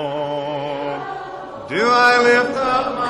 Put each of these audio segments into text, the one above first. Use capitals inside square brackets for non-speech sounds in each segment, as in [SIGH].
Do I lift up my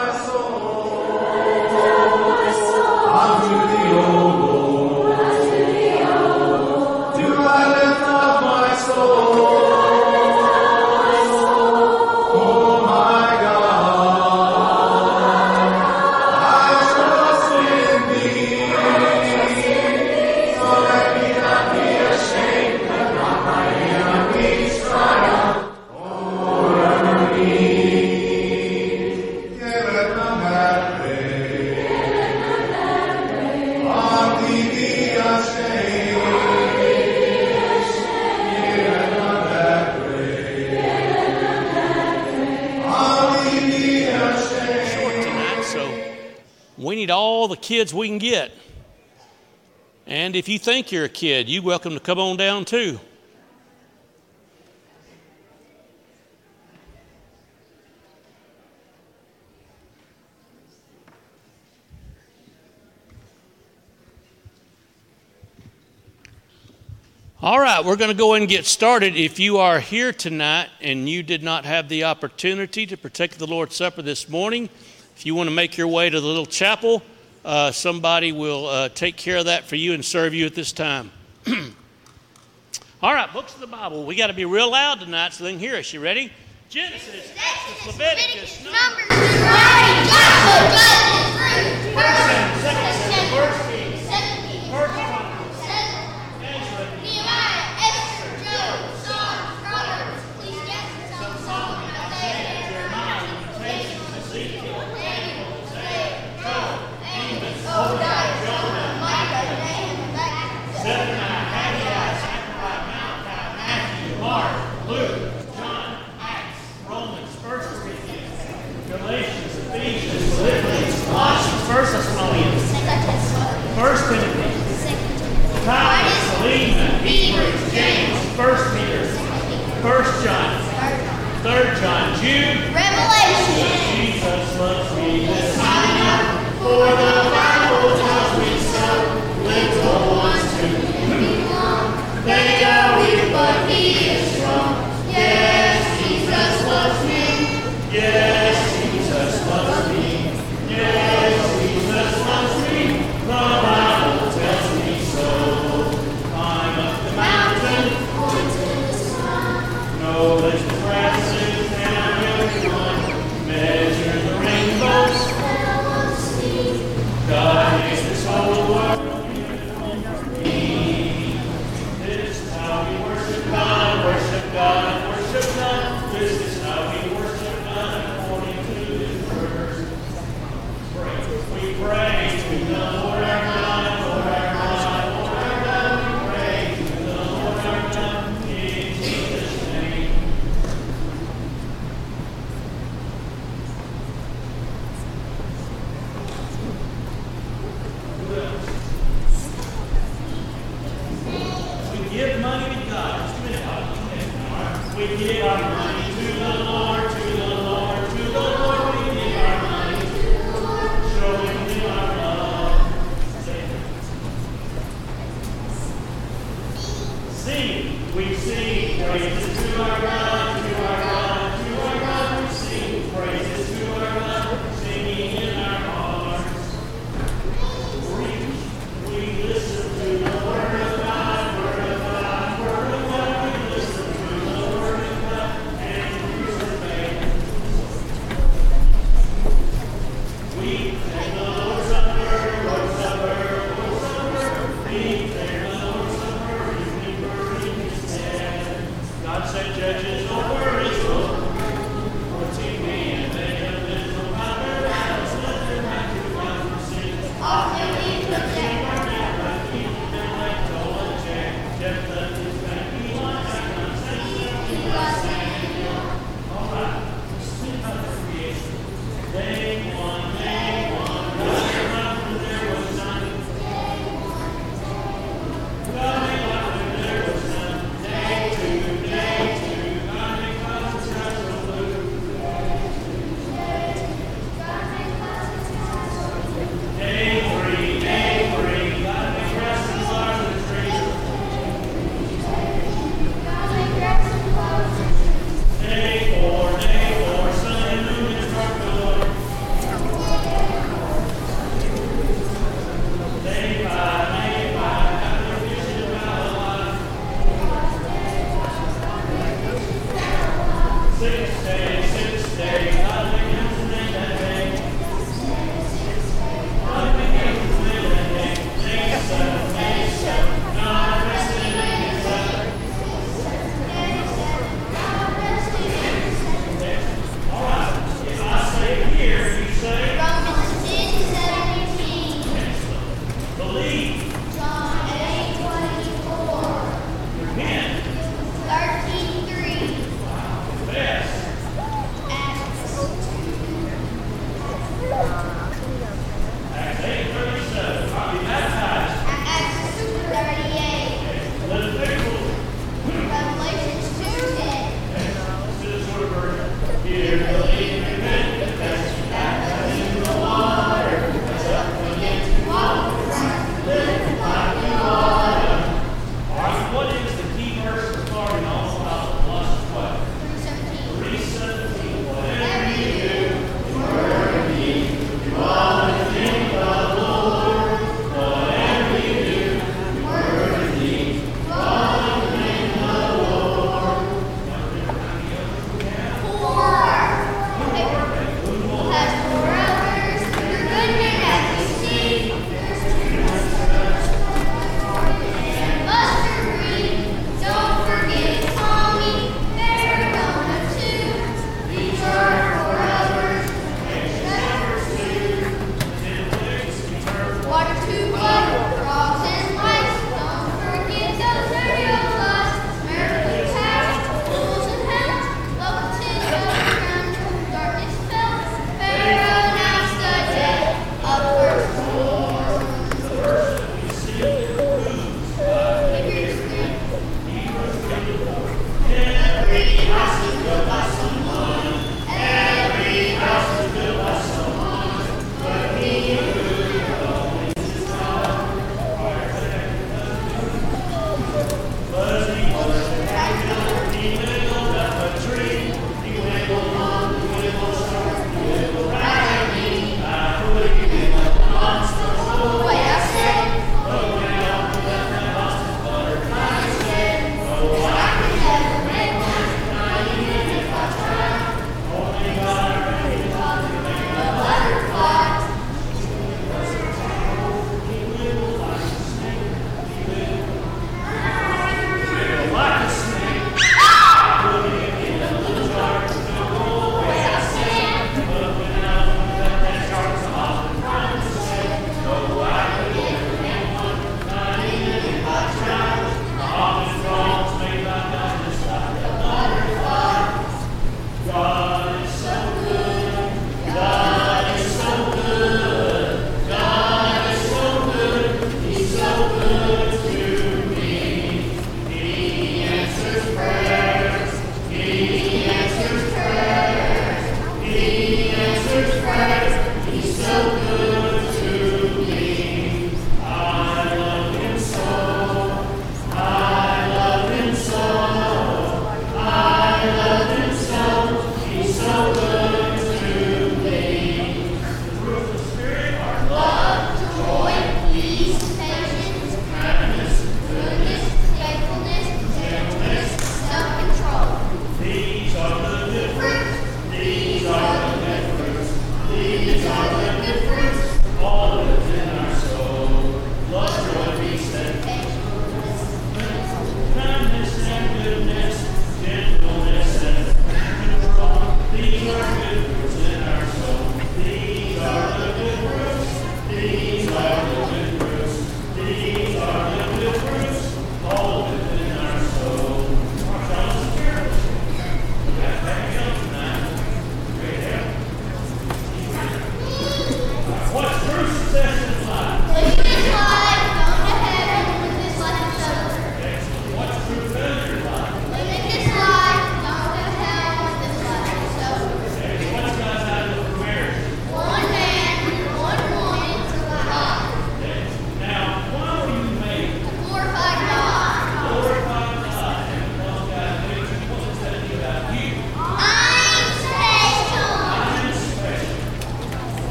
kids we can get. And if you think you're a kid, you're welcome to come on down too. All right, we're going to go and get started. If you are here tonight and you did not have the opportunity to partake of the Lord's Supper this morning, if you want to make your way to the little chapel, uh, somebody will uh, take care of that for you and serve you at this time. [CLEARS THROAT] All right, books of the Bible. We got to be real loud tonight so they can hear us. You ready? Genesis, Exodus, Leviticus, Numbers, Numbers, Joshua, Judges, Ruth, Second, First, Second, First Kings, Second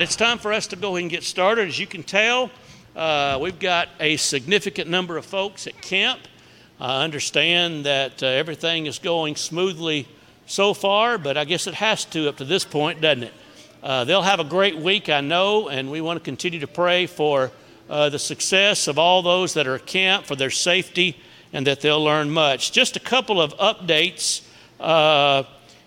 right, it's time for us to go ahead and get started. As you can tell, uh, we've got a significant number of folks at camp. I understand that uh, everything is going smoothly so far, but I guess it has to up to this point, doesn't it? Uh, they'll have a great week, I know, and we want to continue to pray for uh, the success of all those that are at camp, for their safety, and that they'll learn much. Just a couple of updates.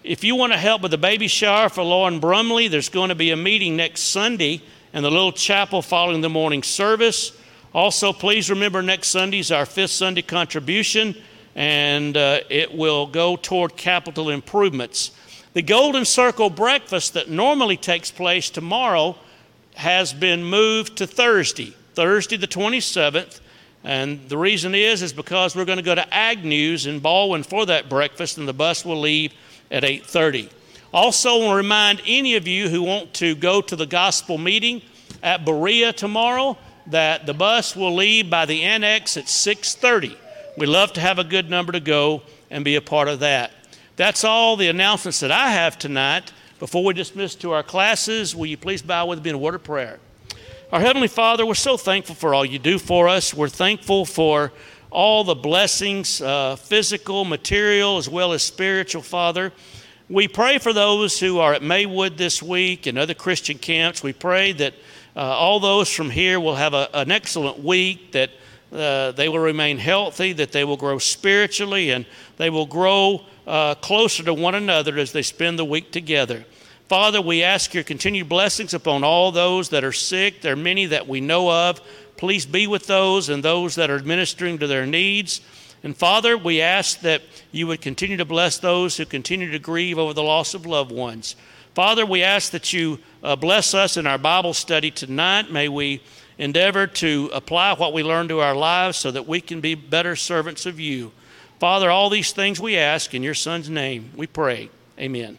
If you want to help with the baby shower for Lauren Brumley, there's going to be a meeting next Sunday in the little chapel following the morning service. Also, please remember next Sunday is our fifth Sunday contribution, and uh, it will go toward capital improvements. The Golden Circle breakfast that normally takes place tomorrow has been moved to Thursday, Thursday the 27th. And the reason is is because we're going to go to Agnew's in Baldwin for that breakfast, and the bus will leave at 8:30. Also, want to remind any of you who want to go to the gospel meeting at Berea tomorrow that the bus will leave by the annex at 6:30. We'd love to have a good number to go and be a part of that. That's all the announcements that I have tonight. Before we dismiss to our classes, will you please bow with me in a word of prayer? Our Heavenly Father, we're so thankful for all you do for us. We're thankful for all the blessings, uh, physical, material, as well as spiritual, Father. We pray for those who are at Maywood this week and other Christian camps. We pray that uh, all those from here will have a, an excellent week, that uh, they will remain healthy, that they will grow spiritually, and they will grow uh, closer to one another as they spend the week together. Father, we ask your continued blessings upon all those that are sick. There are many that we know of. Please be with those and those that are administering to their needs. And Father, we ask that you would continue to bless those who continue to grieve over the loss of loved ones. Father, we ask that you uh, bless us in our Bible study tonight. May we endeavor to apply what we learn to our lives so that we can be better servants of you. Father, all these things we ask in your Son's name, we pray. Amen.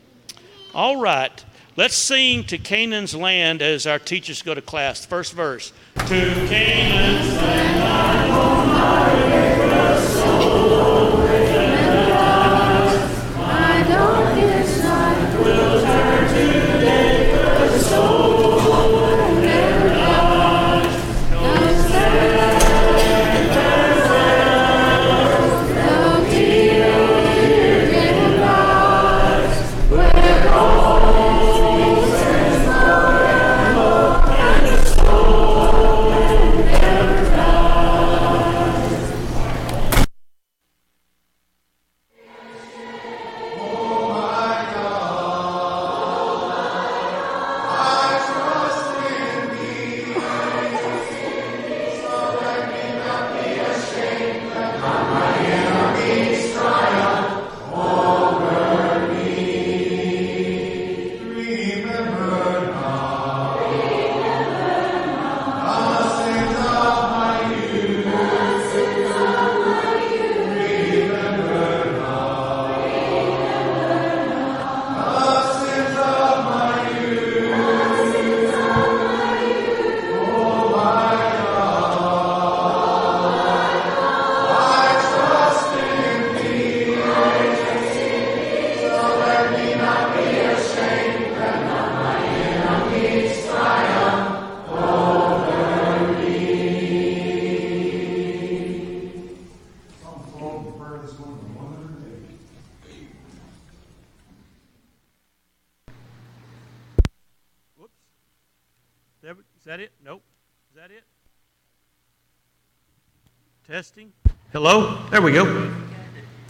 All right, let's sing to Canaan's land as our teachers go to class. First verse. To Canaan's land,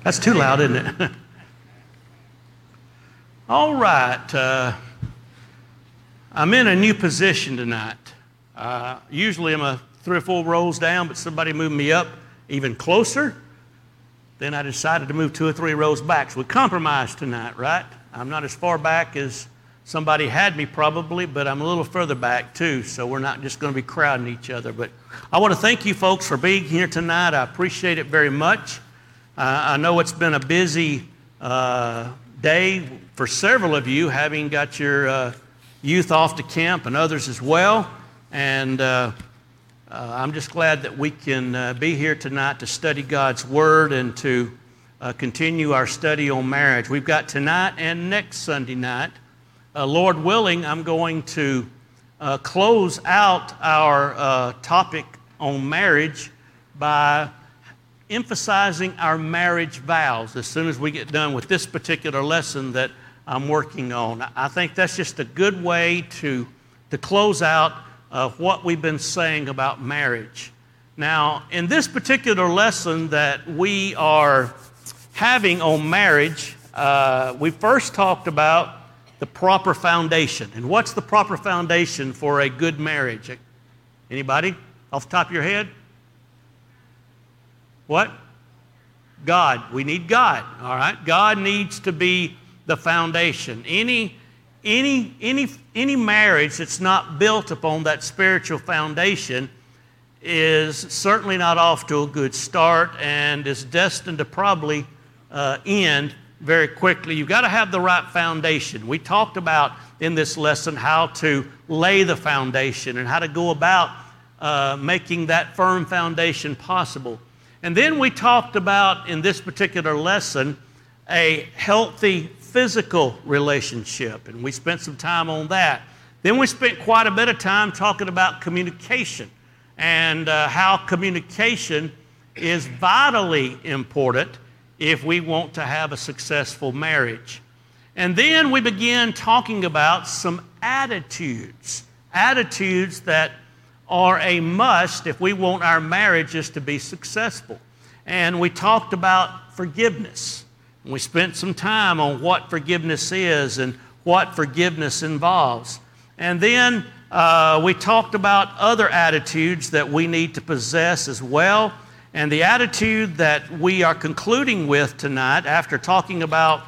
That's too loud, isn't it? [LAUGHS] All right. Uh, I'm in a new position tonight. Uh, usually I'm a three or four rows down, but somebody moved me up even closer. Then I decided to move two or three rows back. So we compromised tonight, right? I'm not as far back as somebody had me probably, but I'm a little further back too, so we're not just going to be crowding each other. But I want to thank you folks for being here tonight. I appreciate it very much. Uh, I know it's been a busy uh, day for several of you, having got your uh, youth off to camp and others as well. And uh, uh, I'm just glad that we can uh, be here tonight to study God's Word and to continue our study on marriage. We've got tonight and next Sunday night uh, Lord willing, I'm going to uh, close out our uh, topic on marriage by emphasizing our marriage vows as soon as we get done with this particular lesson that I'm working on. I think that's just a good way to, to close out uh, what we've been saying about marriage. Now, in this particular lesson that we are having on marriage, uh, we first talked about the proper foundation. And what's the proper foundation for a good marriage? Anybody off the top of your head? What? God. We need God. All right. God needs to be the foundation. Any any any any marriage that's not built upon that spiritual foundation is certainly not off to a good start and is destined to probably uh, end very quickly. You've got to have the right foundation. We talked about in this lesson how to lay the foundation and how to go about uh, making that firm foundation possible. And then we talked about in this particular lesson a healthy physical relationship, and we spent some time on that. Then we spent quite a bit of time talking about communication and uh, how communication is vitally important if we want to have a successful marriage. And then we began talking about some attitudes, attitudes that are a must if we want our marriages to be successful. And we talked about forgiveness. We spent some time on what forgiveness is and what forgiveness involves. And then uh, we talked about other attitudes that we need to possess as well. And the attitude that we are concluding with tonight, after talking about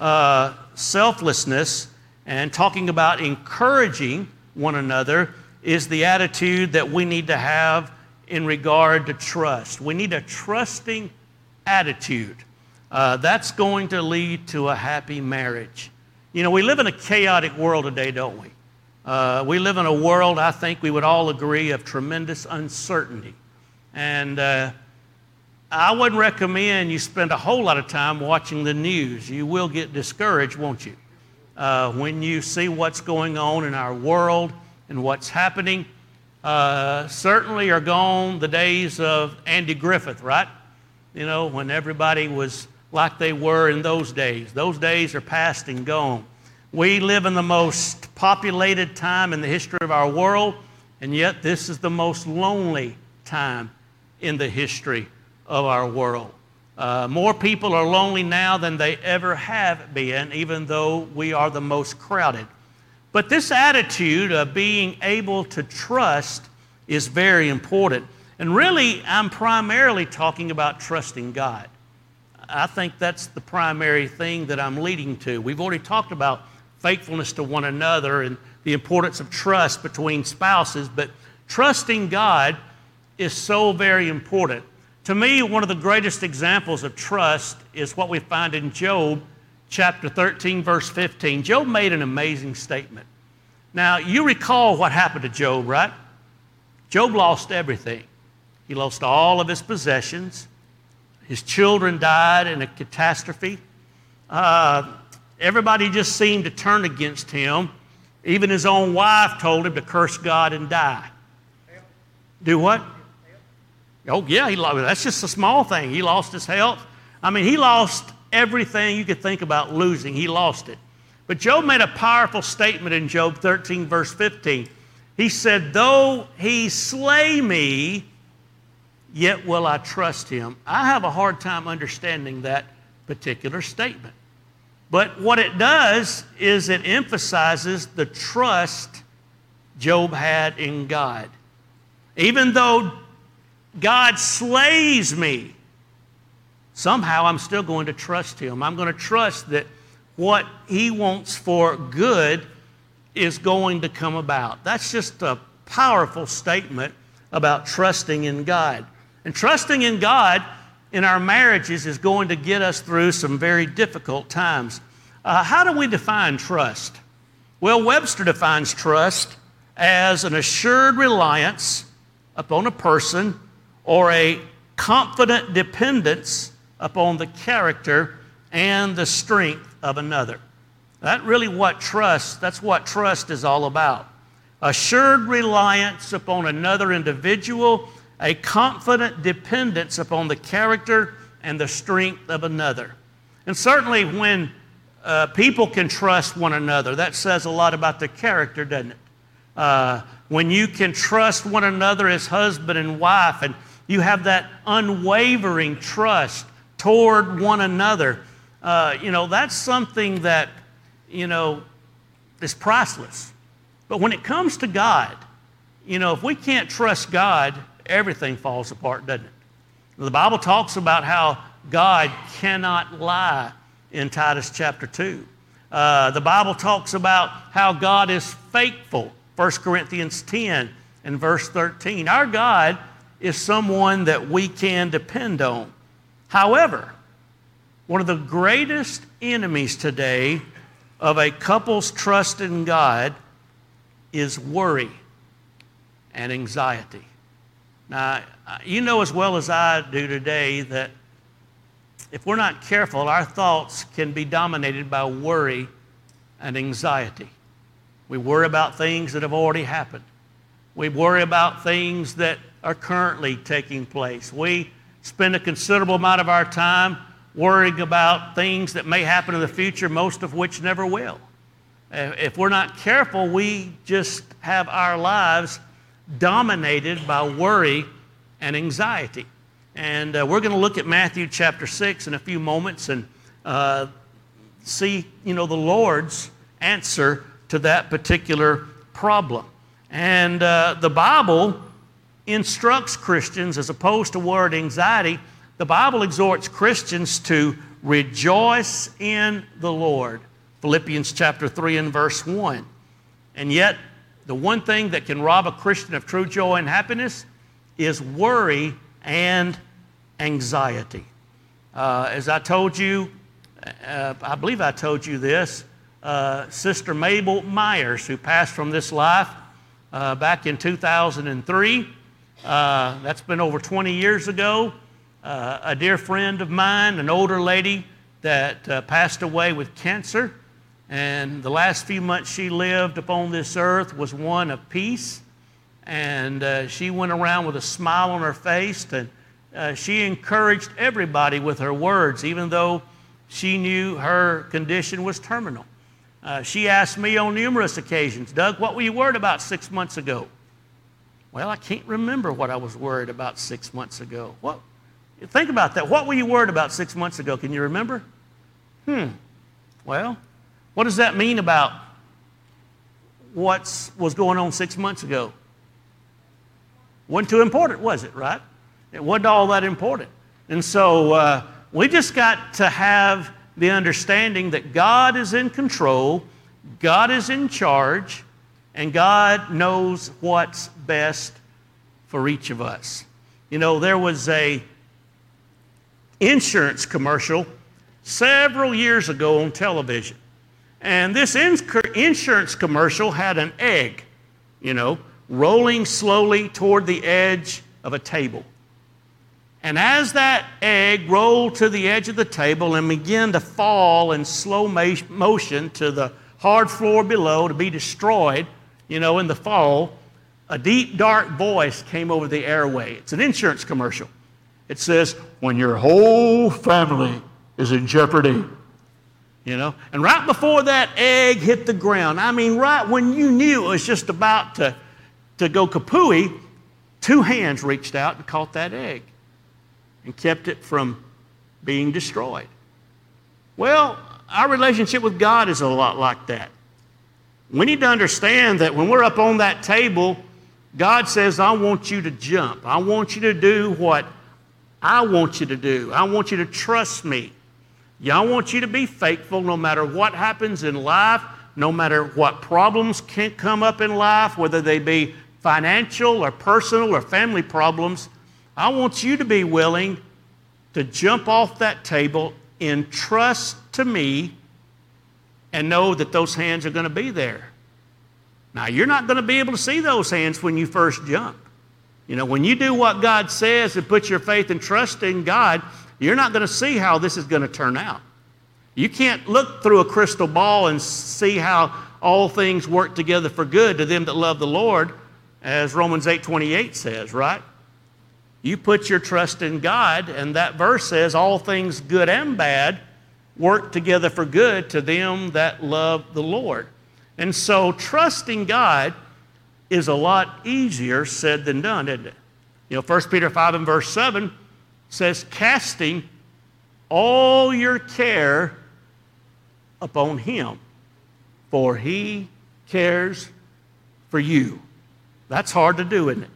uh, selflessness and talking about encouraging one another, is the attitude that we need to have in regard to trust. We need a trusting attitude. Uh, that's going to lead to a happy marriage. You know, we live in a chaotic world today, don't we? Uh, we live in a world, I think we would all agree, of tremendous uncertainty. And uh, I wouldn't recommend you spend a whole lot of time watching the news. You will get discouraged, won't you? Uh, when you see what's going on in our world and what's happening. Uh, certainly are gone the days of Andy Griffith, right? You know, when everybody was like they were in those days. Those days are past and gone. We live in the most populated time in the history of our world, and yet this is the most lonely time in the history of our world. Uh, more people are lonely now than they ever have been, even though we are the most crowded. But this attitude of being able to trust is very important. And really, I'm primarily talking about trusting God. I think that's the primary thing that I'm leading to. We've already talked about faithfulness to one another and the importance of trust between spouses, but trusting God is so very important. To me, one of the greatest examples of trust is what we find in Job chapter 13, verse 15, Job made an amazing statement. Now, you recall what happened to Job, right? Job lost everything. He lost all of his possessions. His children died in a catastrophe. Uh, everybody just seemed to turn against him. Even his own wife told him to curse God and die. Do what? Oh, yeah, he lost, that's just a small thing. He lost his health. I mean, he lost everything you could think about losing, he lost it. But Job made a powerful statement in Job 13, verse 15. He said, Though he slay me, yet will I trust him. I have a hard time understanding that particular statement. But what it does is it emphasizes the trust Job had in God. Even though God slays me, somehow I'm still going to trust him. I'm going to trust that what he wants for good is going to come about. That's just a powerful statement about trusting in God. And trusting in God in our marriages is going to get us through some very difficult times. Uh, how do we define trust? Well, Webster defines trust as an assured reliance upon a person or a confident dependence upon the character and the strength of another. That really what trust, that's what trust is all about. assured reliance upon another individual, a confident dependence upon the character and the strength of another. And certainly, when uh, people can trust one another, that says a lot about the character, doesn't it? Uh, when you can trust one another as husband and wife, and you have that unwavering trust toward one another, uh, you know, that's something that, you know, is priceless. But when it comes to God, you know, if we can't trust God, everything falls apart, doesn't it? The Bible talks about how God cannot lie in Titus chapter 2. Uh, the Bible talks about how God is faithful, 1 Corinthians 10 and verse 13. Our God is someone that we can depend on. However, one of the greatest enemies today of a couple's trust in God is worry and anxiety. Now, you know as well as I do today that if we're not careful, our thoughts can be dominated by worry and anxiety. We worry about things that have already happened. We worry about things that are currently taking place. We spend a considerable amount of our time worrying about things that may happen in the future, most of which never will. If we're not careful, we just have our lives dominated by worry and anxiety. And uh, we're going to look at Matthew chapter 6 in a few moments and uh, see, you know, the Lord's answer to that particular problem. And uh, the Bible instructs Christians, as opposed to word anxiety, the Bible exhorts Christians to rejoice in the Lord. Philippians chapter 3 and verse 1. And yet, the one thing that can rob a Christian of true joy and happiness is worry and anxiety. Uh, as I told you, uh, I believe I told you this, uh, Sister Mabel Myers, who passed from this life uh, back in 2003, uh, that's been over 20 years ago. Uh, a dear friend of mine, an older lady that passed away with cancer. And the last few months she lived upon this earth was one of peace and uh, she went around with a smile on her face and uh, she encouraged everybody with her words, even though she knew her condition was terminal. Uh, she asked me on numerous occasions, Doug, what were you worried about six months ago? Well, I can't remember what I was worried about six months ago. What? Think about that. What were you worried about six months ago? Can you remember? Hmm. Well, what does that mean about what was going on six months ago? Wasn't too important, was it, right? It wasn't all that important. And so uh, we just got to have the understanding that God is in control, God is in charge, and God knows what's best for each of us. You know, there was a insurance commercial several years ago on television. And this insurance commercial had an egg, you know, rolling slowly toward the edge of a table. And as that egg rolled to the edge of the table and began to fall in slow motion to the hard floor below to be destroyed, you know, in the fall, a deep, dark voice came over the airway. It's an insurance commercial. It says, When your whole family is in jeopardy. You know, and right before that egg hit the ground, I mean, right when you knew it was just about to to go kapooey, two hands reached out and caught that egg and kept it from being destroyed. Well, our relationship with God is a lot like that. We need to understand that when we're up on that table, God says, I want you to jump. I want you to do what I want you to do. I want you to trust me. Yeah, I want you to be faithful no matter what happens in life, no matter what problems can come up in life, whether they be financial or personal or family problems, I want you to be willing to jump off that table in trust to me and know that those hands are going to be there. Now, you're not going to be able to see those hands when you first jump. You know, when you do what God says and put your faith and trust in God, you're not going to see how this is going to turn out. You can't look through a crystal ball and see how all things work together for good to them that love the Lord, as Romans 8:28 says, right? You put your trust in God, and that verse says all things good and bad work together for good to them that love the Lord. And so trusting God is a lot easier said than done, isn't it? You know, 1 Peter 5 and verse 7 says, casting all your care upon him, for he cares for you. That's hard to do, isn't it?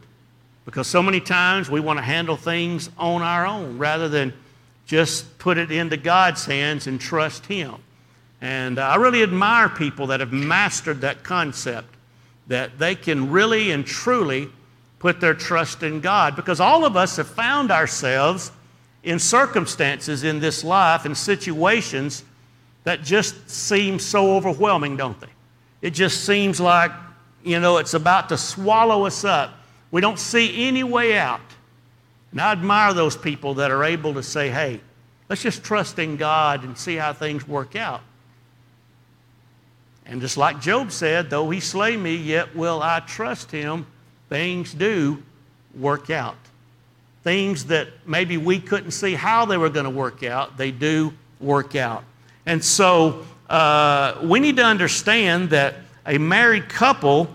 Because so many times we want to handle things on our own rather than just put it into God's hands and trust Him. And I really admire people that have mastered that concept, that they can really and truly put their trust in God. Because all of us have found ourselves in circumstances in this life and situations that just seem so overwhelming, don't they? It just seems like, you know, it's about to swallow us up. We don't see any way out. And I admire those people that are able to say, hey, let's just trust in God and see how things work out. And just like Job said, though he slay me, yet will I trust him, things do work out. Things that maybe we couldn't see how they were going to work out, they do work out. And so uh, we need to understand that a married couple,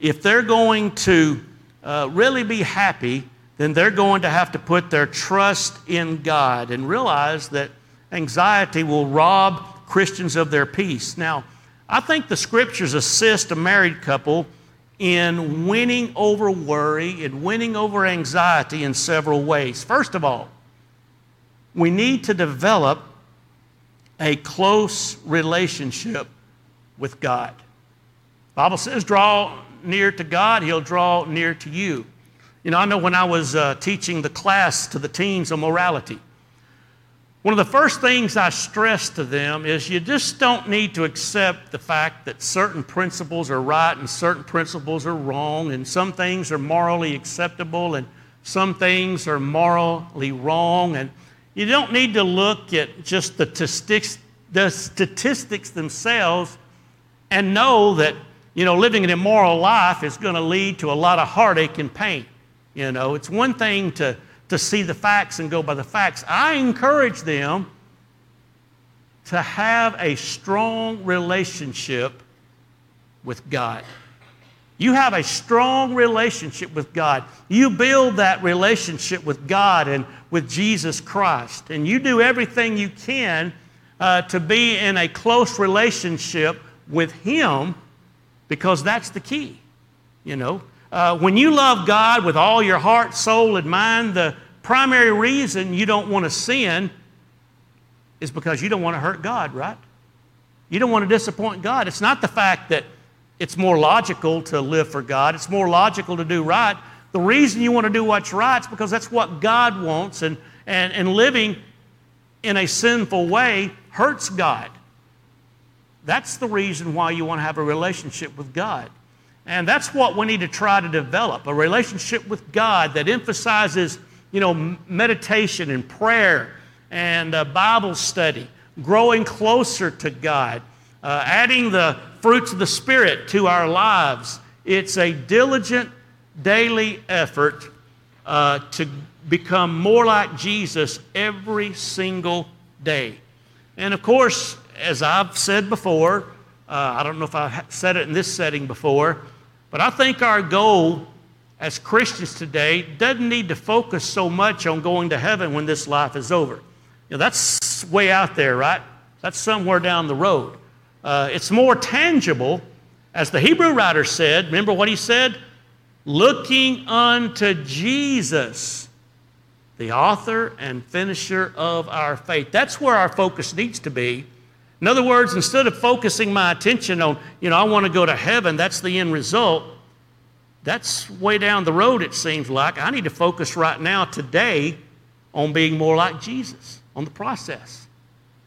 if they're going to uh, really be happy, then they're going to have to put their trust in God and realize that anxiety will rob Christians of their peace. Now, I think the scriptures assist a married couple in winning over worry and winning over anxiety in several ways. First of all, we need to develop a close relationship with God. Bible says draw near to God, He'll draw near to you. You know, I know when I was uh, teaching the class to the teens on morality, one of the first things I stress to them is you just don't need to accept the fact that certain principles are right and certain principles are wrong, and some things are morally acceptable and some things are morally wrong. And you don't need to look at just the statistics, the statistics themselves and know that you know, living an immoral life is going to lead to a lot of heartache and pain. You know, it's one thing to, to see the facts and go by the facts. I encourage them to have a strong relationship with God. You have a strong relationship with God. You build that relationship with God and with Jesus Christ. And you do everything you can uh, to be in a close relationship with Him because that's the key. You know, uh, when you love God with all your heart, soul, and mind, the primary reason you don't want to sin is because you don't want to hurt God, right? You don't want to disappoint God. It's not the fact that it's more logical to live for God, it's more logical to do right. The reason you want to do what's right is because that's what God wants, and, and, and living in a sinful way hurts God. That's the reason why you want to have a relationship with God. And that's what we need to try to develop a relationship with God that emphasizes, you know, meditation and prayer and uh, Bible study, growing closer to God, uh, adding the fruits of the Spirit to our lives. It's a diligent daily effort uh, to become more like Jesus every single day. And of course, as I've said before, uh, I don't know if I said it in this setting before, but I think our goal as Christians today doesn't need to focus so much on going to heaven when this life is over. You know, that's way out there, right? That's somewhere down the road. Uh, it's more tangible, as the Hebrew writer said. Remember what he said? Looking unto Jesus, the author and finisher of our faith. That's where our focus needs to be in other words, instead of focusing my attention on, you know, I want to go to heaven, that's the end result, that's way down the road, it seems like. I need to focus right now, today, on being more like Jesus, on the process.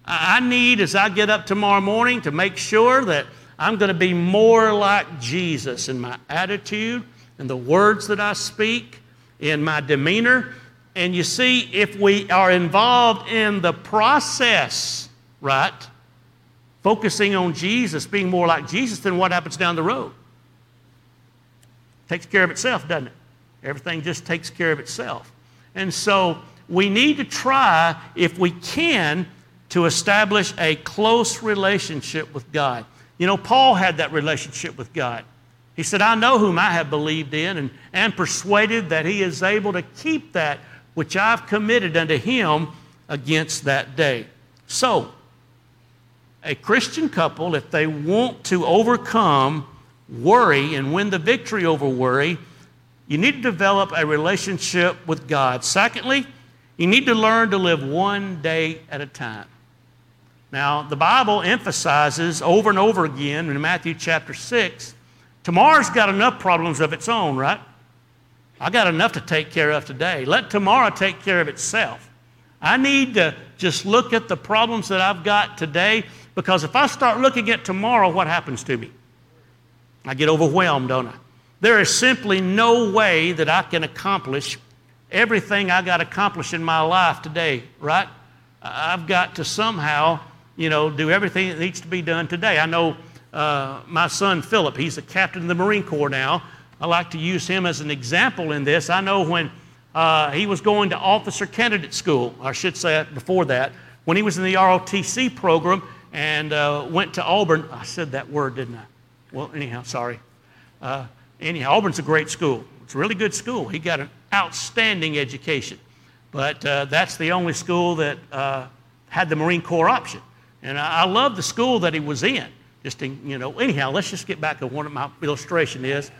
I need, as I get up tomorrow morning, to make sure that I'm going to be more like Jesus in my attitude, in the words that I speak, in my demeanor. And you see, if we are involved in the process, right? Focusing on Jesus, being more like Jesus, then what happens down the road? Takes care of itself, doesn't it? Everything just takes care of itself. And so we need to try, if we can, to establish a close relationship with God. You know, Paul had that relationship with God. He said, I know whom I have believed in and am persuaded that he is able to keep that which I've committed unto him against that day. So, a Christian couple, if they want to overcome worry and win the victory over worry, you need to develop a relationship with God. Secondly, you need to learn to live one day at a time. Now, the Bible emphasizes over and over again in Matthew chapter 6 Tomorrow's got enough problems of its own, right? I got enough to take care of today. Let tomorrow take care of itself. I need to just look at the problems that I've got today because if I start looking at tomorrow, what happens to me? I get overwhelmed, don't I? There is simply no way that I can accomplish everything I got to accomplish in my life today, right? I've got to somehow, you know, do everything that needs to be done today. I know uh, my son Philip. He's a captain of the Marine Corps now. I like to use him as an example in this. I know when uh, he was going to officer candidate school, I should say before that, when he was in the ROTC program and uh, went to Auburn. I said that word, didn't I? Well, anyhow, sorry. Uh, anyhow, Auburn's a great school. It's a really good school. He got an outstanding education. But uh, that's the only school that uh, had the Marine Corps option. And I, I love the school that he was in. Just, in, you know, anyhow, let's just get back to what my illustration is.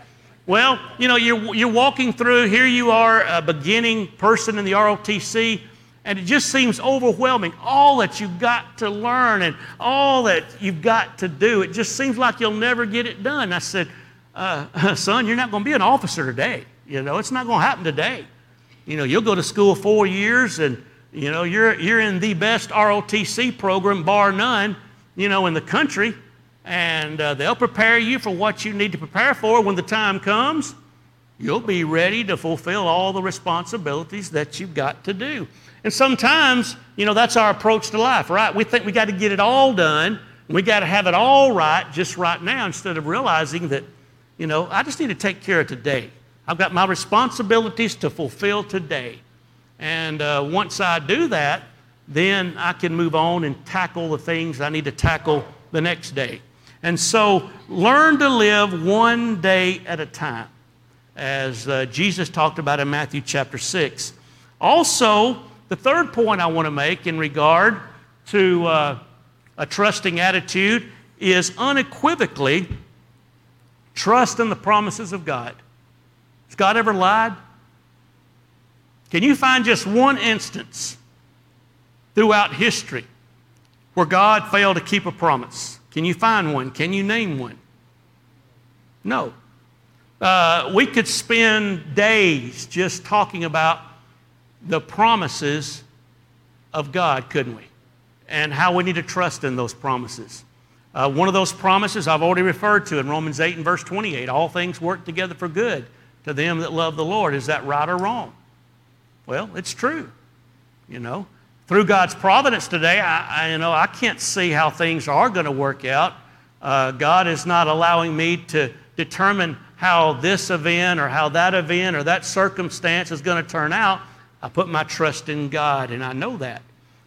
Well, you know, you're, you're walking through, here you are, a beginning person in the ROTC, and it just seems overwhelming. All that you've got to learn and all that you've got to do, it just seems like you'll never get it done. I said, uh, [LAUGHS] son, you're not going to be an officer today. You know, it's not going to happen today. You know, you'll go to school four years and, you know, you're, you're in the best ROTC program, bar none, you know, in the country and uh, they'll prepare you for what you need to prepare for when the time comes. You'll be ready to fulfill all the responsibilities that you've got to do. And sometimes, you know, that's our approach to life, right? We think we got to get it all done. We got to have it all right just right now instead of realizing that, you know, I just need to take care of today. I've got my responsibilities to fulfill today. And uh, once I do that, then I can move on and tackle the things I need to tackle the next day. And so learn to live one day at a time, as uh, Jesus talked about in Matthew chapter 6. Also, the third point I want to make in regard to uh, a trusting attitude is unequivocally trust in the promises of God. Has God ever lied? Can you find just one instance throughout history where God failed to keep a promise? Can you find one? Can you name one? No. Uh, we could spend days just talking about the promises of God, couldn't we? And how we need to trust in those promises. Uh, one of those promises I've already referred to in Romans 8 and verse 28 all things work together for good to them that love the Lord. Is that right or wrong? Well, it's true. You know, through God's providence today, I, I, you know, I can't see how things are going to work out. Uh, God is not allowing me to determine how this event or how that event or that circumstance is going to turn out. I put my trust in God, and I know that.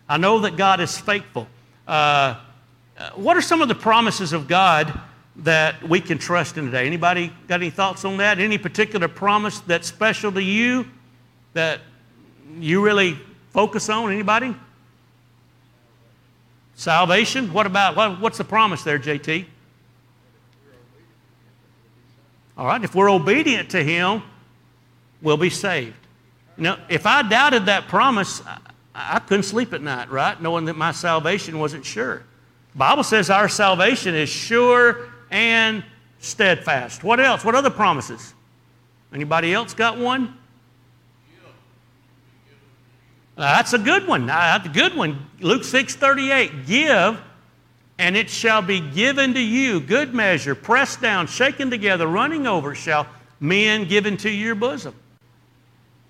I know that God is faithful. Uh, uh what are some of the promises of God that we can trust in today? Anybody got any thoughts on that? Any particular promise that's special to you that you really focus on? Anybody? Salvation? What about, what, what's the promise there, JT? All right, if we're obedient to Him, we'll be saved. Now, if I doubted that promise, I, I couldn't sleep at night, right? Knowing that my salvation wasn't sure. Bible says our salvation is sure and steadfast. What else? What other promises? Anybody else got one? Uh, that's a good one. Uh, that's a good one. Luke 6 38. Give, and it shall be given to you. Good measure, pressed down, shaken together, running over, shall men give into your bosom.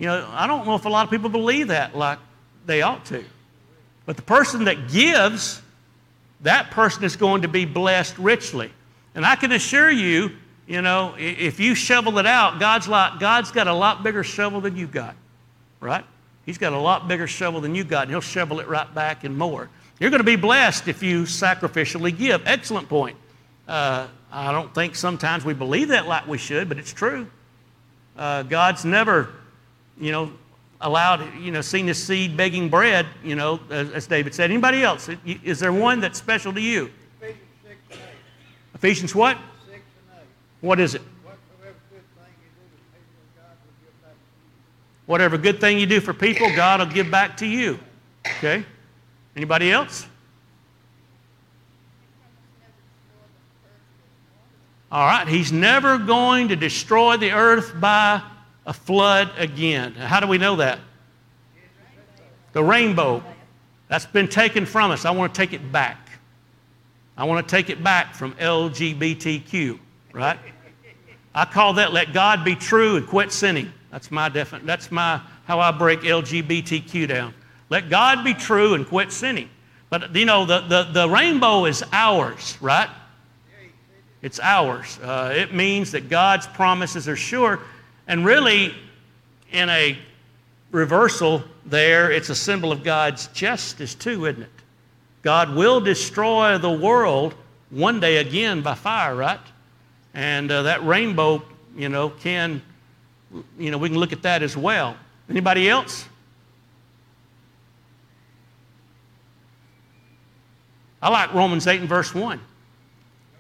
You know, I don't know if a lot of people believe that like they ought to. But the person that gives, that person is going to be blessed richly. And I can assure you, you know, if you shovel it out, God's, like, God's got a lot bigger shovel than you got, right? He's got a lot bigger shovel than you got, and he'll shovel it right back and more. You're going to be blessed if you sacrificially give. Excellent point. Uh, I don't think sometimes we believe that like we should, but it's true. Uh, God's never, you know, allowed, you know, seen his seed begging bread, you know, as, as David said. Anybody else? Is there one that's special to you? Ephesians 6 and 8. Ephesians what? 6 and 8. What is it? Whatever good thing you do for people, God will give back to you. Okay? Anybody else? All right, he's never going to destroy the earth by a flood again. How do we know that? The rainbow. That's been taken from us. I want to take it back. I want to take it back from LGBTQ, right? I call that let God be true and quit sinning. That's my defi- that's my how I break LGBTQ down. Let God be true and quit sinning. But you know, the, the, the rainbow is ours, right? It's ours. Uh, it means that God's promises are sure. And really, in a reversal there, it's a symbol of God's justice too, isn't it? God will destroy the world one day again by fire, right? And uh, that rainbow, you know, can, you know, we can look at that as well. Anybody else? I like Romans 8 and verse 1.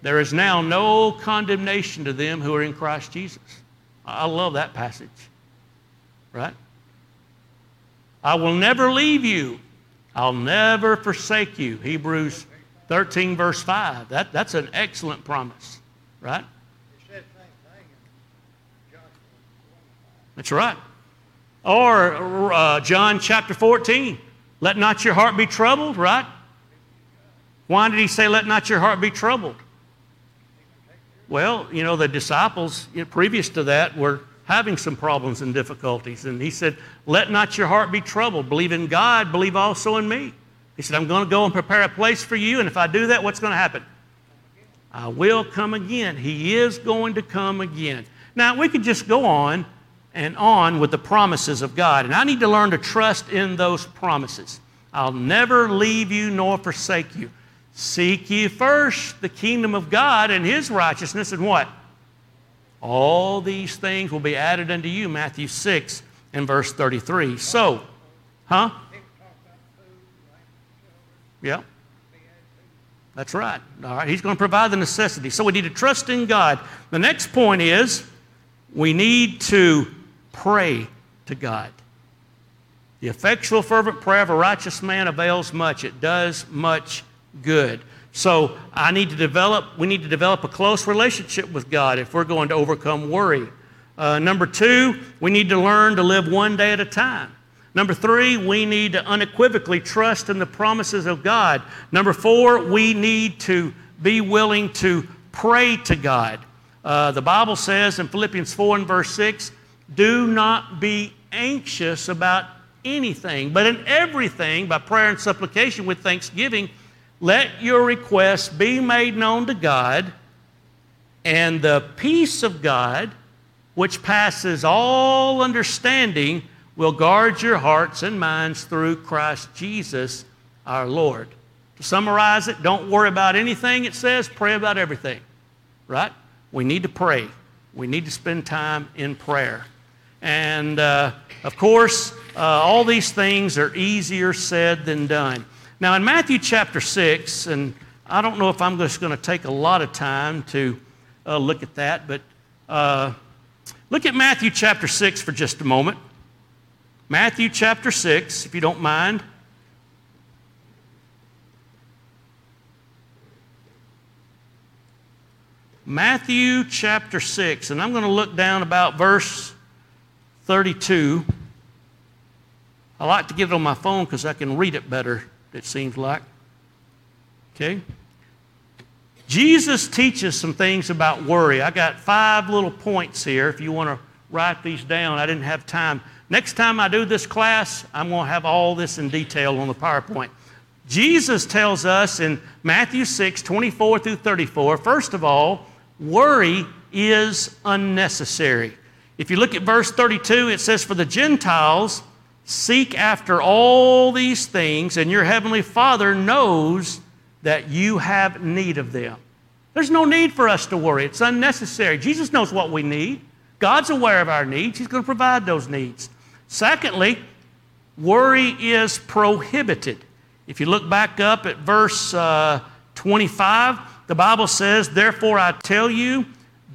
There is now no condemnation to them who are in Christ Jesus. I love that passage. Right? I will never leave you. I'll never forsake you. Hebrews 13, verse 5. That, that's an excellent promise. Right? It said the same thing in Joshua 25. That's right. Or uh, John chapter 14. Let not your heart be troubled, right? Why did he say, let not your heart be troubled? Well, you know, the disciples you know, previous to that were having some problems and difficulties. And he said, Let not your heart be troubled. Believe in God, believe also in me. He said, I'm going to go and prepare a place for you. And if I do that, what's going to happen? I will come again. He is going to come again. Now, we could just go on and on with the promises of God. And I need to learn to trust in those promises. I'll never leave you nor forsake you. Seek ye first the kingdom of God and his righteousness, and what? All these things will be added unto you, Matthew 6 and verse 33. So, huh? Yeah. That's right. All right. He's going to provide the necessity. So we need to trust in God. The next point is we need to pray to God. The effectual, fervent prayer of a righteous man avails much. It does much good. So I need to develop, we need to develop a close relationship with God if we're going to overcome worry. Uh, number two, we need to learn to live one day at a time. Number three, we need to unequivocally trust in the promises of God. Number four, we need to be willing to pray to God. Uh, the Bible says in Philippians 4 and verse 6 do not be anxious about anything, but in everything, by prayer and supplication with thanksgiving, let your requests be made known to God, and the peace of God, which passes all understanding, will guard your hearts and minds through Christ Jesus our Lord. To summarize it, don't worry about anything it says, pray about everything. Right? We need to pray. We need to spend time in prayer. And uh, of course, uh, all these things are easier said than done. Now, in Matthew chapter 6, and I don't know if I'm just going to take a lot of time to uh, look at that, but uh, look at Matthew chapter 6 for just a moment. Matthew chapter 6, if you don't mind. Matthew chapter 6, and I'm going to look down about verse 32. I like to get it on my phone because I can read it better, it seems like. Okay? Jesus teaches some things about worry. I got five little points here if you want to write these down. I didn't have time. Next time I do this class, I'm going to have all this in detail on the PowerPoint. Jesus tells us in Matthew 6, 24 through 34, first of all, worry is unnecessary. If you look at verse 32, it says, For the Gentiles seek after all these things, and your heavenly Father knows that you have need of them. There's no need for us to worry. It's unnecessary. Jesus knows what we need. God's aware of our needs. He's going to provide those needs. Secondly, worry is prohibited. If you look back up at verse uh, 25, the Bible says, Therefore I tell you,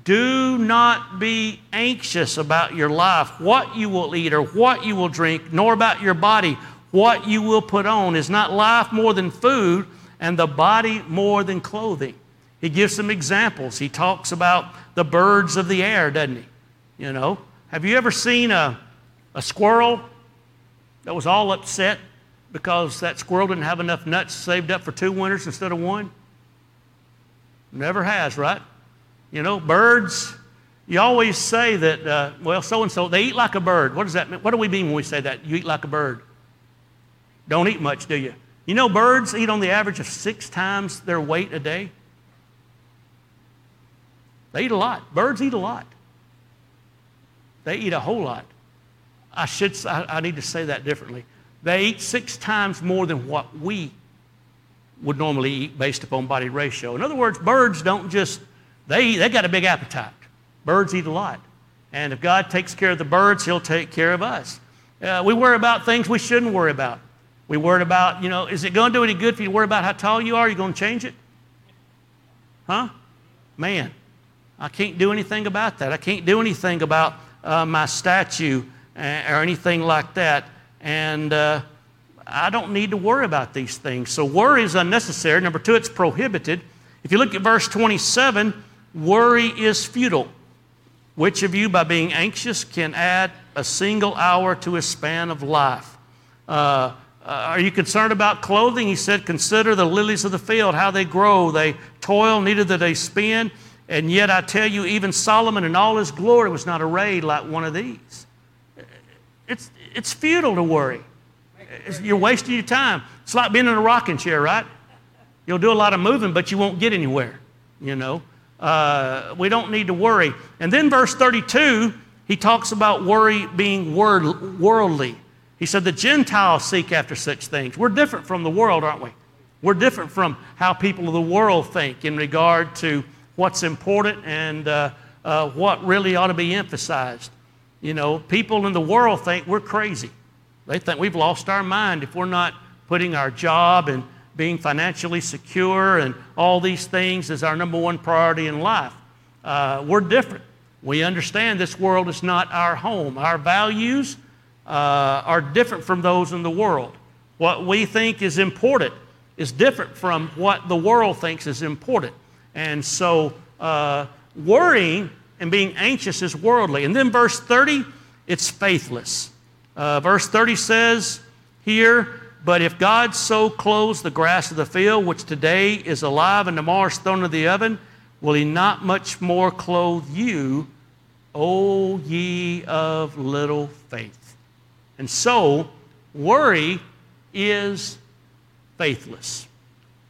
do not be anxious about your life, what you will eat or what you will drink, nor about your body, what you will put on. Is not life more than food, and the body more than clothing? He gives some examples. He talks about the birds of the air, doesn't he? You know, have you ever seen a, a squirrel that was all upset because that squirrel didn't have enough nuts saved up for two winters instead of one? Never has, right? You know, birds, you always say that, uh, well, so and so, they eat like a bird. What does that mean? What do we mean when we say that? You eat like a bird. Don't eat much, do you? You know, birds eat on the average of six times their weight a day. They eat a lot. Birds eat a lot. They eat a whole lot. I should, I, I need to say that differently. They eat six times more than what we would normally eat based upon body ratio. In other words, birds don't just, they, they got a big appetite. Birds eat a lot. And if God takes care of the birds, He'll take care of us. Uh, we worry about things we shouldn't worry about. We worry about, you know, is it going to do any good for you to worry about how tall you are? Are you going to change it? Huh? Man, I can't do anything about that. I can't do anything about uh, my statue uh, or anything like that. And uh, I don't need to worry about these things. So worry is unnecessary. Number two, it's prohibited. If you look at verse 27, worry is futile. Which of you, by being anxious, can add a single hour to his span of life? Uh, uh, are you concerned about clothing? He said, Consider the lilies of the field, how they grow. They toil, neither do they spin. And yet I tell you, even Solomon in all his glory was not arrayed like one of these. It's, it's futile to worry. You're wasting your time. It's like being in a rocking chair, right? You'll do a lot of moving, but you won't get anywhere, you know. Uh, we don't need to worry. And then verse 32, he talks about worry being world, worldly. He said, The Gentiles seek after such things. We're different from the world, aren't we? We're different from how people of the world think in regard to what's important and uh, uh, what really ought to be emphasized. You know, people in the world think we're crazy. They think we've lost our mind if we're not putting our job and being financially secure and all these things is our number one priority in life. Uh, we're different. We understand this world is not our home. Our values uh, are different from those in the world. What we think is important is different from what the world thinks is important. And so uh, worrying and being anxious is worldly. And then verse 30, it's faithless. Uh, verse 30 says here, but if God so clothes the grass of the field, which today is alive and tomorrow is thrown into the oven, will he not much more clothe you, O ye of little faith? And so, worry is faithless.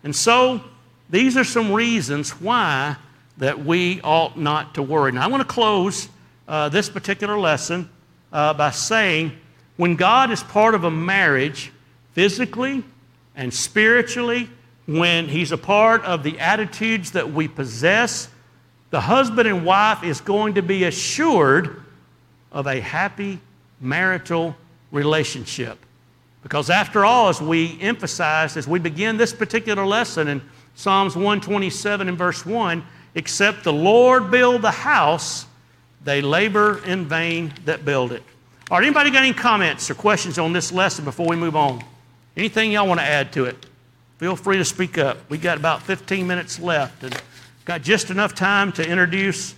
And so, these are some reasons why that we ought not to worry. Now, I want to close uh, this particular lesson uh, by saying when God is part of a marriage, physically and spiritually, when He's a part of the attitudes that we possess, the husband and wife is going to be assured of a happy marital relationship. Because after all, as we emphasized, as we begin this particular lesson in Psalms 127 and verse 1 Except the Lord build the house, they labor in vain that build it. All right, anybody got any comments or questions on this lesson before we move on? Anything y'all want to add to it? Feel free to speak up. We got about 15 minutes left and got just enough time to introduce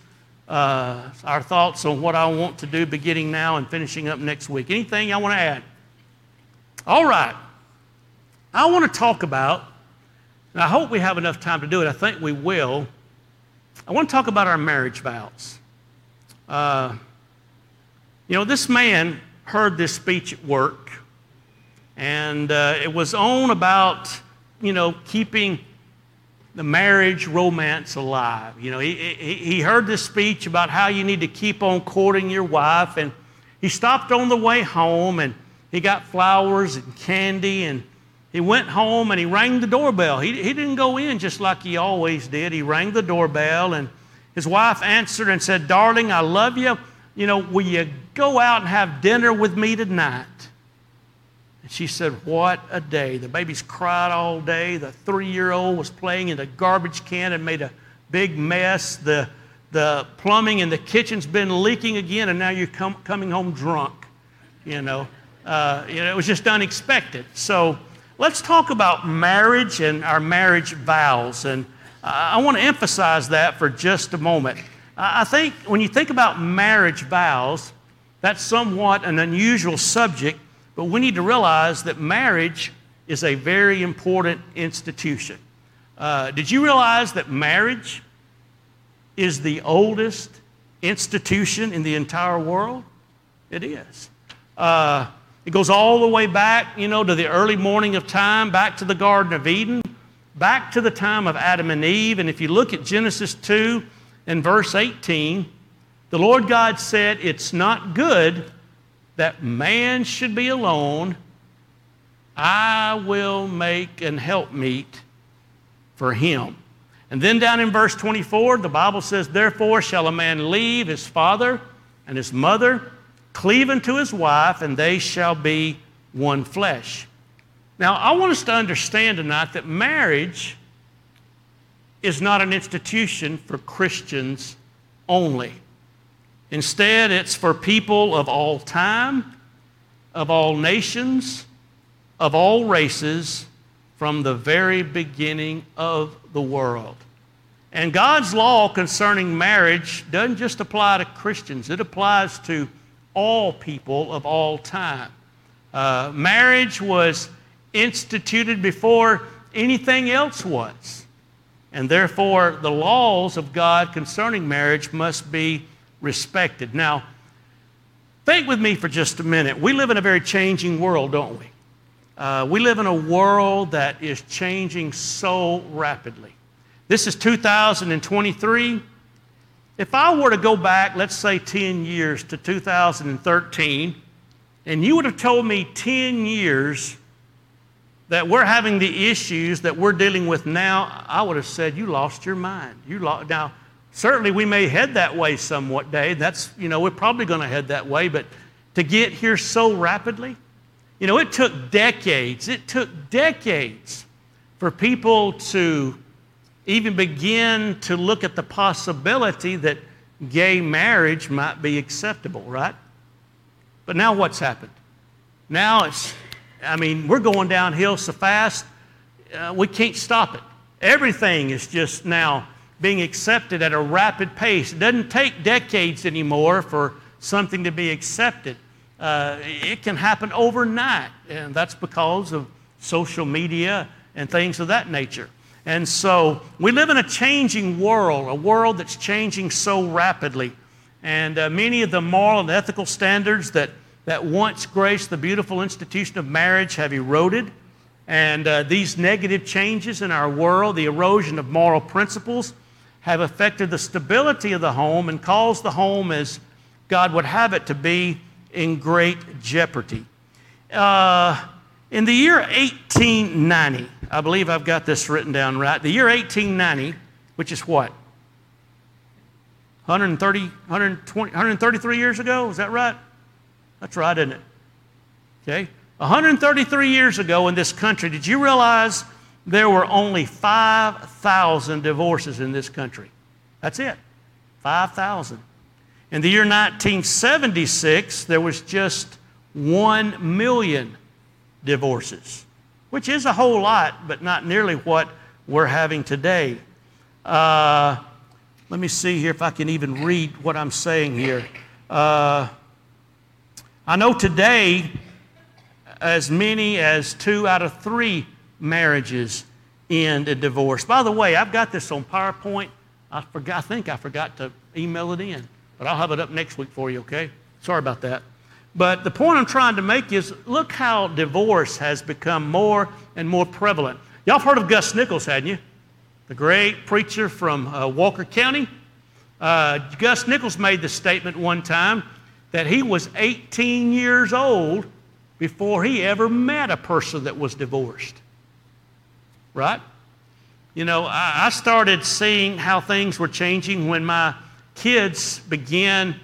uh, our thoughts on what I want to do beginning now and finishing up next week. Anything y'all want to add? All right. I want to talk about and I hope we have enough time to do it. I think we will. I want to talk about our marriage vows. Uh, you know, this man heard this speech at work, and uh, it was on about you know, keeping the marriage romance alive. You know, he, he, he heard this speech about how you need to keep on courting your wife, and he stopped on the way home and he got flowers and candy, and he went home and he rang the doorbell. He, he didn't go in just like he always did. He rang the doorbell, and his wife answered and said, Darling, I love you. You know, will you go out and have dinner with me tonight? And she said, What a day. The baby's cried all day. The three year old was playing in the garbage can and made a big mess. The, the plumbing in the kitchen's been leaking again, and now you're com- coming home drunk. You know, uh, you know, it was just unexpected. So let's talk about marriage and our marriage vows. And I want to emphasize that for just a moment. I think when you think about marriage vows, that's somewhat an unusual subject, but we need to realize that marriage is a very important institution. Uh, did you realize that marriage is the oldest institution in the entire world? It is. Uh, it goes all the way back, you know, to the early morning of time, back to the Garden of Eden, back to the time of Adam and Eve. And if you look at Genesis 2 and verse 18, the Lord God said, It's not good that man should be alone. I will make an helpmeet for him. And then down in verse 24, the Bible says, Therefore shall a man leave his father and his mother cleave unto his wife, and they shall be one flesh. Now, I want us to understand tonight that marriage is not an institution for Christians only. Instead, it's for people of all time, of all nations, of all races, from the very beginning of the world. And God's law concerning marriage doesn't just apply to Christians, it applies to all people of all time. Uh, marriage was instituted before anything else was. And therefore, the laws of God concerning marriage must be respected. Now, think with me for just a minute. We live in a very changing world, don't we? Uh, we live in a world that is changing so rapidly. This is 2023. If I were to go back, let's say 10 years to 2013, and you would have told me 10 years that we're having the issues that we're dealing with now, I would have said, You lost your mind. You lost. Now, certainly we may head that way somewhat, day. That's, you know, we're probably going to head that way, but to get here so rapidly, you know, it took decades. It took decades for people to even begin to look at the possibility that gay marriage might be acceptable, right? But now what's happened? Now it's, I mean, we're going downhill so fast, uh, we can't stop it. Everything is just now being accepted at a rapid pace. It doesn't take decades anymore for something to be accepted. Uh, it can happen overnight, and that's because of social media and things of that nature. And so we live in a changing world, a world that's changing so rapidly. And uh, many of the moral and ethical standards that, that once graced the beautiful institution of marriage have eroded. And uh, these negative changes in our world, the erosion of moral principles, have affected the stability of the home and caused the home, as God would have it to be, in great jeopardy. Uh, in the year 1890, I believe I've got this written down right. The year 1890, which is what? 130, 120, 133 years ago? Is that right? That's right, isn't it? Okay. 133 years ago in this country, did you realize there were only 5,000 divorces in this country? That's it. 5,000. In the year 1976, there was just 1 million divorces which is a whole lot, but not nearly what we're having today. Uh, let me see here if I can even read what I'm saying here. Uh, I know today, as many as two out of three marriages end in divorce. By the way, I've got this on PowerPoint. I forgot. I think I forgot to email it in, but I'll have it up next week for you. Okay? Sorry about that. But the point I'm trying to make is look how divorce has become more and more prevalent. Y'all heard of Gus Nichols, hadn't you? The great preacher from uh, Walker County. Uh, Gus Nichols made the statement one time that he was 18 years old before he ever met a person that was divorced. Right? You know, I, I started seeing how things were changing when my kids began,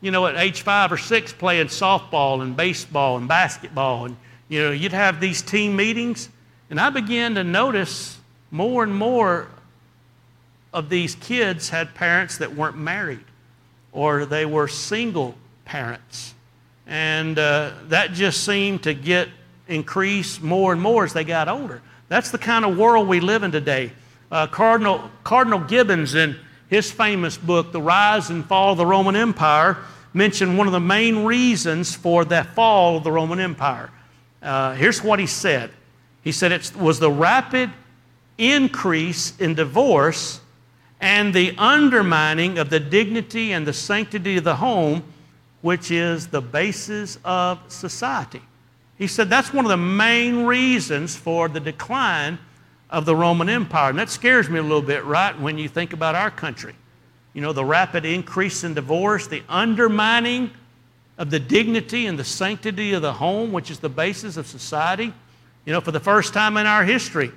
you know, at age five or six playing softball and baseball and basketball. And, you know, you'd have these team meetings, and I began to notice more and more of these kids had parents that weren't married or they were single parents. And uh, that just seemed to get increase more and more as they got older. That's the kind of world we live in today. Uh, Cardinal, Cardinal Gibbons, in his famous book, The Rise and Fall of the Roman Empire, mentioned one of the main reasons for the fall of the Roman Empire. Uh, here's what he said He said it was the rapid increase in divorce and the undermining of the dignity and the sanctity of the home, which is the basis of society. He said that's one of the main reasons for the decline of the Roman Empire. And that scares me a little bit, right, when you think about our country. You know, the rapid increase in divorce, the undermining of the dignity and the sanctity of the home, which is the basis of society. You know, for the first time in our history,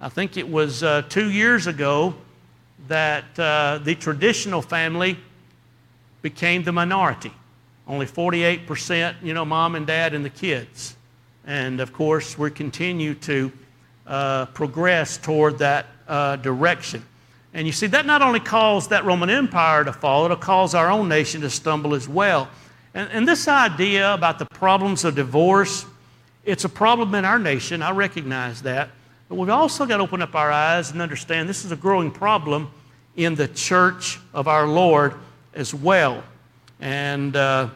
I think it was uh, two years ago that uh, the traditional family became the minority. Only 48%, you know, mom and dad and the kids. And of course, we continue to uh, progress toward that uh, direction. And you see, that not only caused that Roman Empire to fall, it'll cause our own nation to stumble as well. And, and this idea about the problems of divorce, it's a problem in our nation. I recognize that. But we've also got to open up our eyes and understand this is a growing problem in the church of our Lord as well. And uh,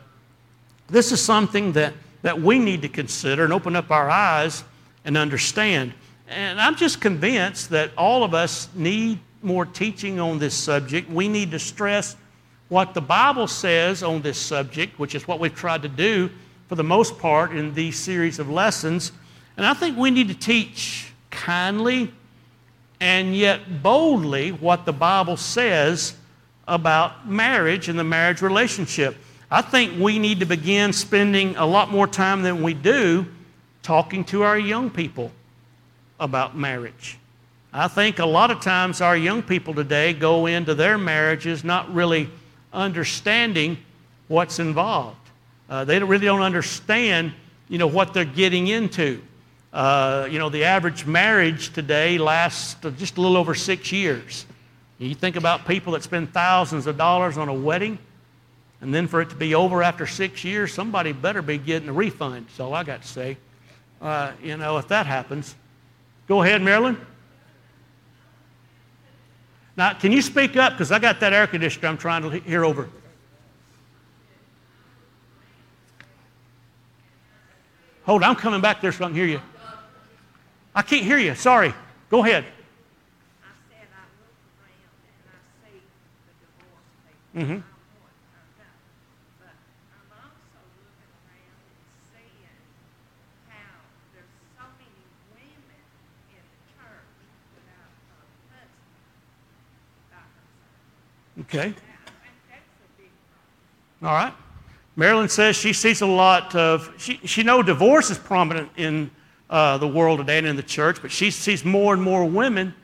this is something that, that we need to consider and open up our eyes and understand. And I'm just convinced that all of us need more teaching on this subject. We need to stress what the Bible says on this subject, which is what we've tried to do for the most part in these series of lessons. And I think we need to teach kindly and yet boldly what the Bible says about marriage and the marriage relationship. I think we need to begin spending a lot more time than we do talking to our young people about marriage. I think a lot of times our young people today go into their marriages not really understanding what's involved. Uh, they really don't understand, you know, what they're getting into. Uh, you know, the average marriage today lasts just a little over six years. You think about people that spend thousands of dollars on a wedding, and then for it to be over after six years, somebody better be getting a refund. So I got to say. Uh, you know, if that happens. Go ahead, Marilyn. Now, can you speak up? Because I got that air conditioner I'm trying to hear over. Hold on, I'm coming back there so I can hear you. I can't hear you. Sorry. Go ahead. I said I look around and I see the divorce people. Mhm. I know it, I know. But I'm also looking around and seeing how there's so many women in the church without a husband by herself. Okay. All right. Marilyn says she sees a lot of, she, she knows divorce is prominent in uh, the world today and in the church, but she sees more and more women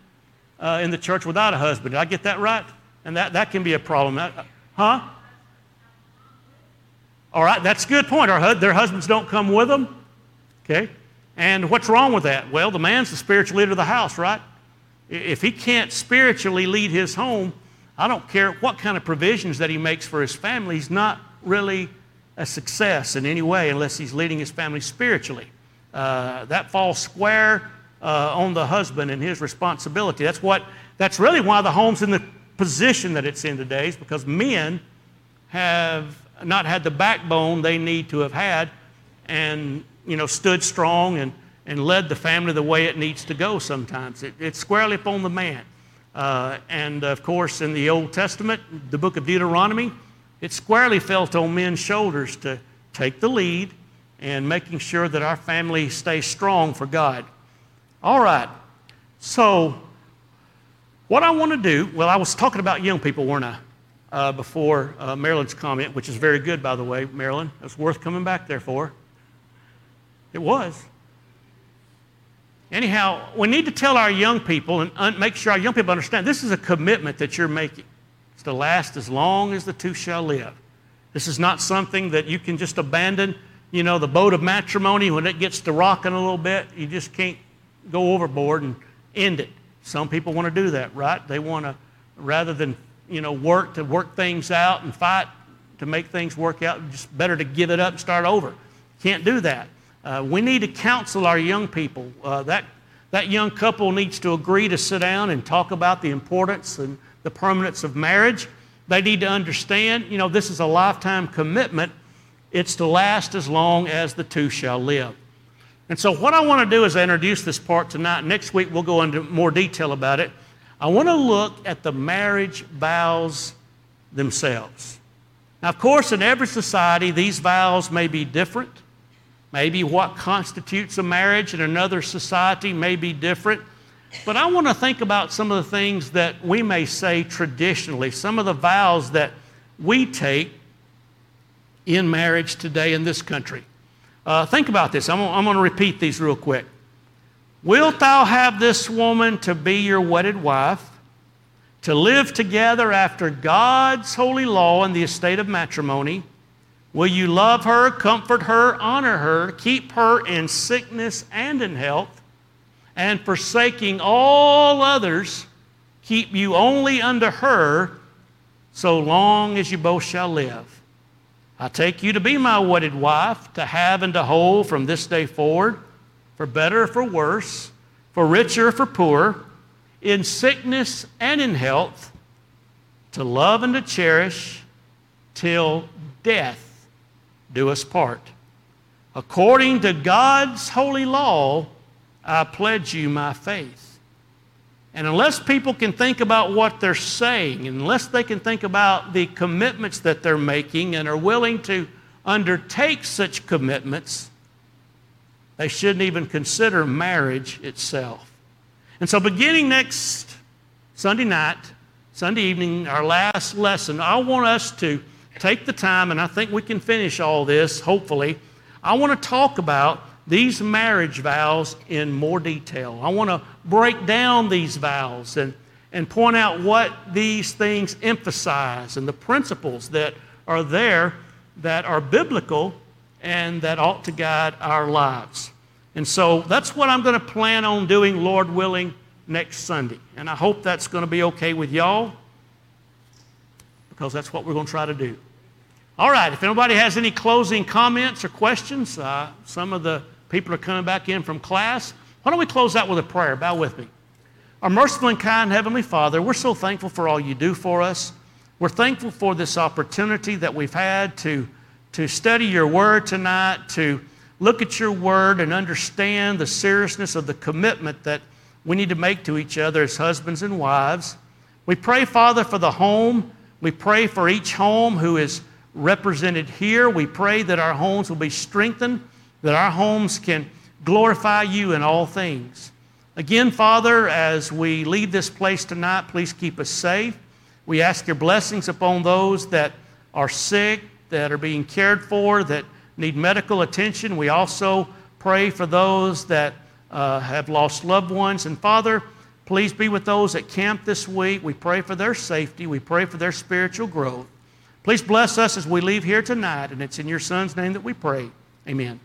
uh, in the church without a husband. Did I get that right? And that, that can be a problem. That- huh? All right, that's a good point. Our, their husbands don't come with them. Okay? And what's wrong with that? Well, the man's the spiritual leader of the house, right? If he can't spiritually lead his home, I don't care what kind of provisions that he makes for his family, he's not really a success in any way unless he's leading his family spiritually. Uh, that falls square uh, on the husband and his responsibility. That's what. That's really why the home's in the position that it's in today, is because men have not had the backbone they need to have had, and you know stood strong and and led the family the way it needs to go. Sometimes it, it's squarely upon the man. Uh, and of course, in the Old Testament, the book of Deuteronomy, it squarely fell on men's shoulders to take the lead and making sure that our family stays strong for God. All right. So, what I want to do, well, I was talking about young people, weren't I? Uh, before uh, Marilyn's comment, which is very good, by the way, Marilyn. It was worth coming back there for. It was. Anyhow, we need to tell our young people and un- make sure our young people understand this is a commitment that you're making. It's to last as long as the two shall live. This is not something that you can just abandon, you know, the boat of matrimony when it gets to rocking a little bit. You just can't go overboard and end it. Some people want to do that, right? They want to, rather than, you know, work to work things out and fight to make things work out, just better to give it up and start over. Can't do that. Uh, we need to counsel our young people. Uh, that, that young couple needs to agree to sit down and talk about the importance and the permanence of marriage. They need to understand, you know, this is a lifetime commitment. It's to last as long as the two shall live. And so, what I want to do is introduce this part tonight. Next week, we'll go into more detail about it. I want to look at the marriage vows themselves. Now, of course, in every society, these vows may be different. Maybe what constitutes a marriage in another society may be different. But I want to think about some of the things that we may say traditionally, some of the vows that we take in marriage today in this country. Uh, think about this. I'm, I'm going to repeat these real quick. Wilt thou have this woman to be your wedded wife, to live together after God's holy law in the estate of matrimony? Will you love her, comfort her, honor her, keep her in sickness and in health, and forsaking all others, keep you only unto her so long as you both shall live? I take you to be my wedded wife, to have and to hold from this day forward, for better or for worse, for richer or for poorer, in sickness and in health, to love and to cherish till death do us part. According to God's holy law, I pledge you my faith. And unless people can think about what they're saying, unless they can think about the commitments that they're making and are willing to undertake such commitments, they shouldn't even consider marriage itself. And so, beginning next Sunday night, Sunday evening, our last lesson, I want us to take the time, and I think we can finish all this, hopefully. I want to talk about these marriage vows in more detail. I want to break down these vows and, and point out what these things emphasize and the principles that are there that are biblical and that ought to guide our lives. And so that's what I'm going to plan on doing, Lord willing, next Sunday. And I hope that's going to be okay with y'all because that's what we're going to try to do. All right, if anybody has any closing comments or questions, uh, some of the people are coming back in from class. Why don't we close out with a prayer? Bow with me. Our merciful and kind Heavenly Father, we're so thankful for all you do for us. We're thankful for this opportunity that we've had to, to study your word tonight, to look at your word and understand the seriousness of the commitment that we need to make to each other as husbands and wives. We pray, Father, for the home. We pray for each home who is represented here. We pray that our homes will be strengthened, that our homes can glorify you in all things. Again, Father, as we leave this place tonight, please keep us safe. We ask your blessings upon those that are sick, that are being cared for, that need medical attention. We also pray for those that uh, have lost loved ones. And Father, please be with those at camp this week. We pray for their safety. We pray for their spiritual growth. Please bless us as we leave here tonight, and it's in your Son's name that we pray. Amen.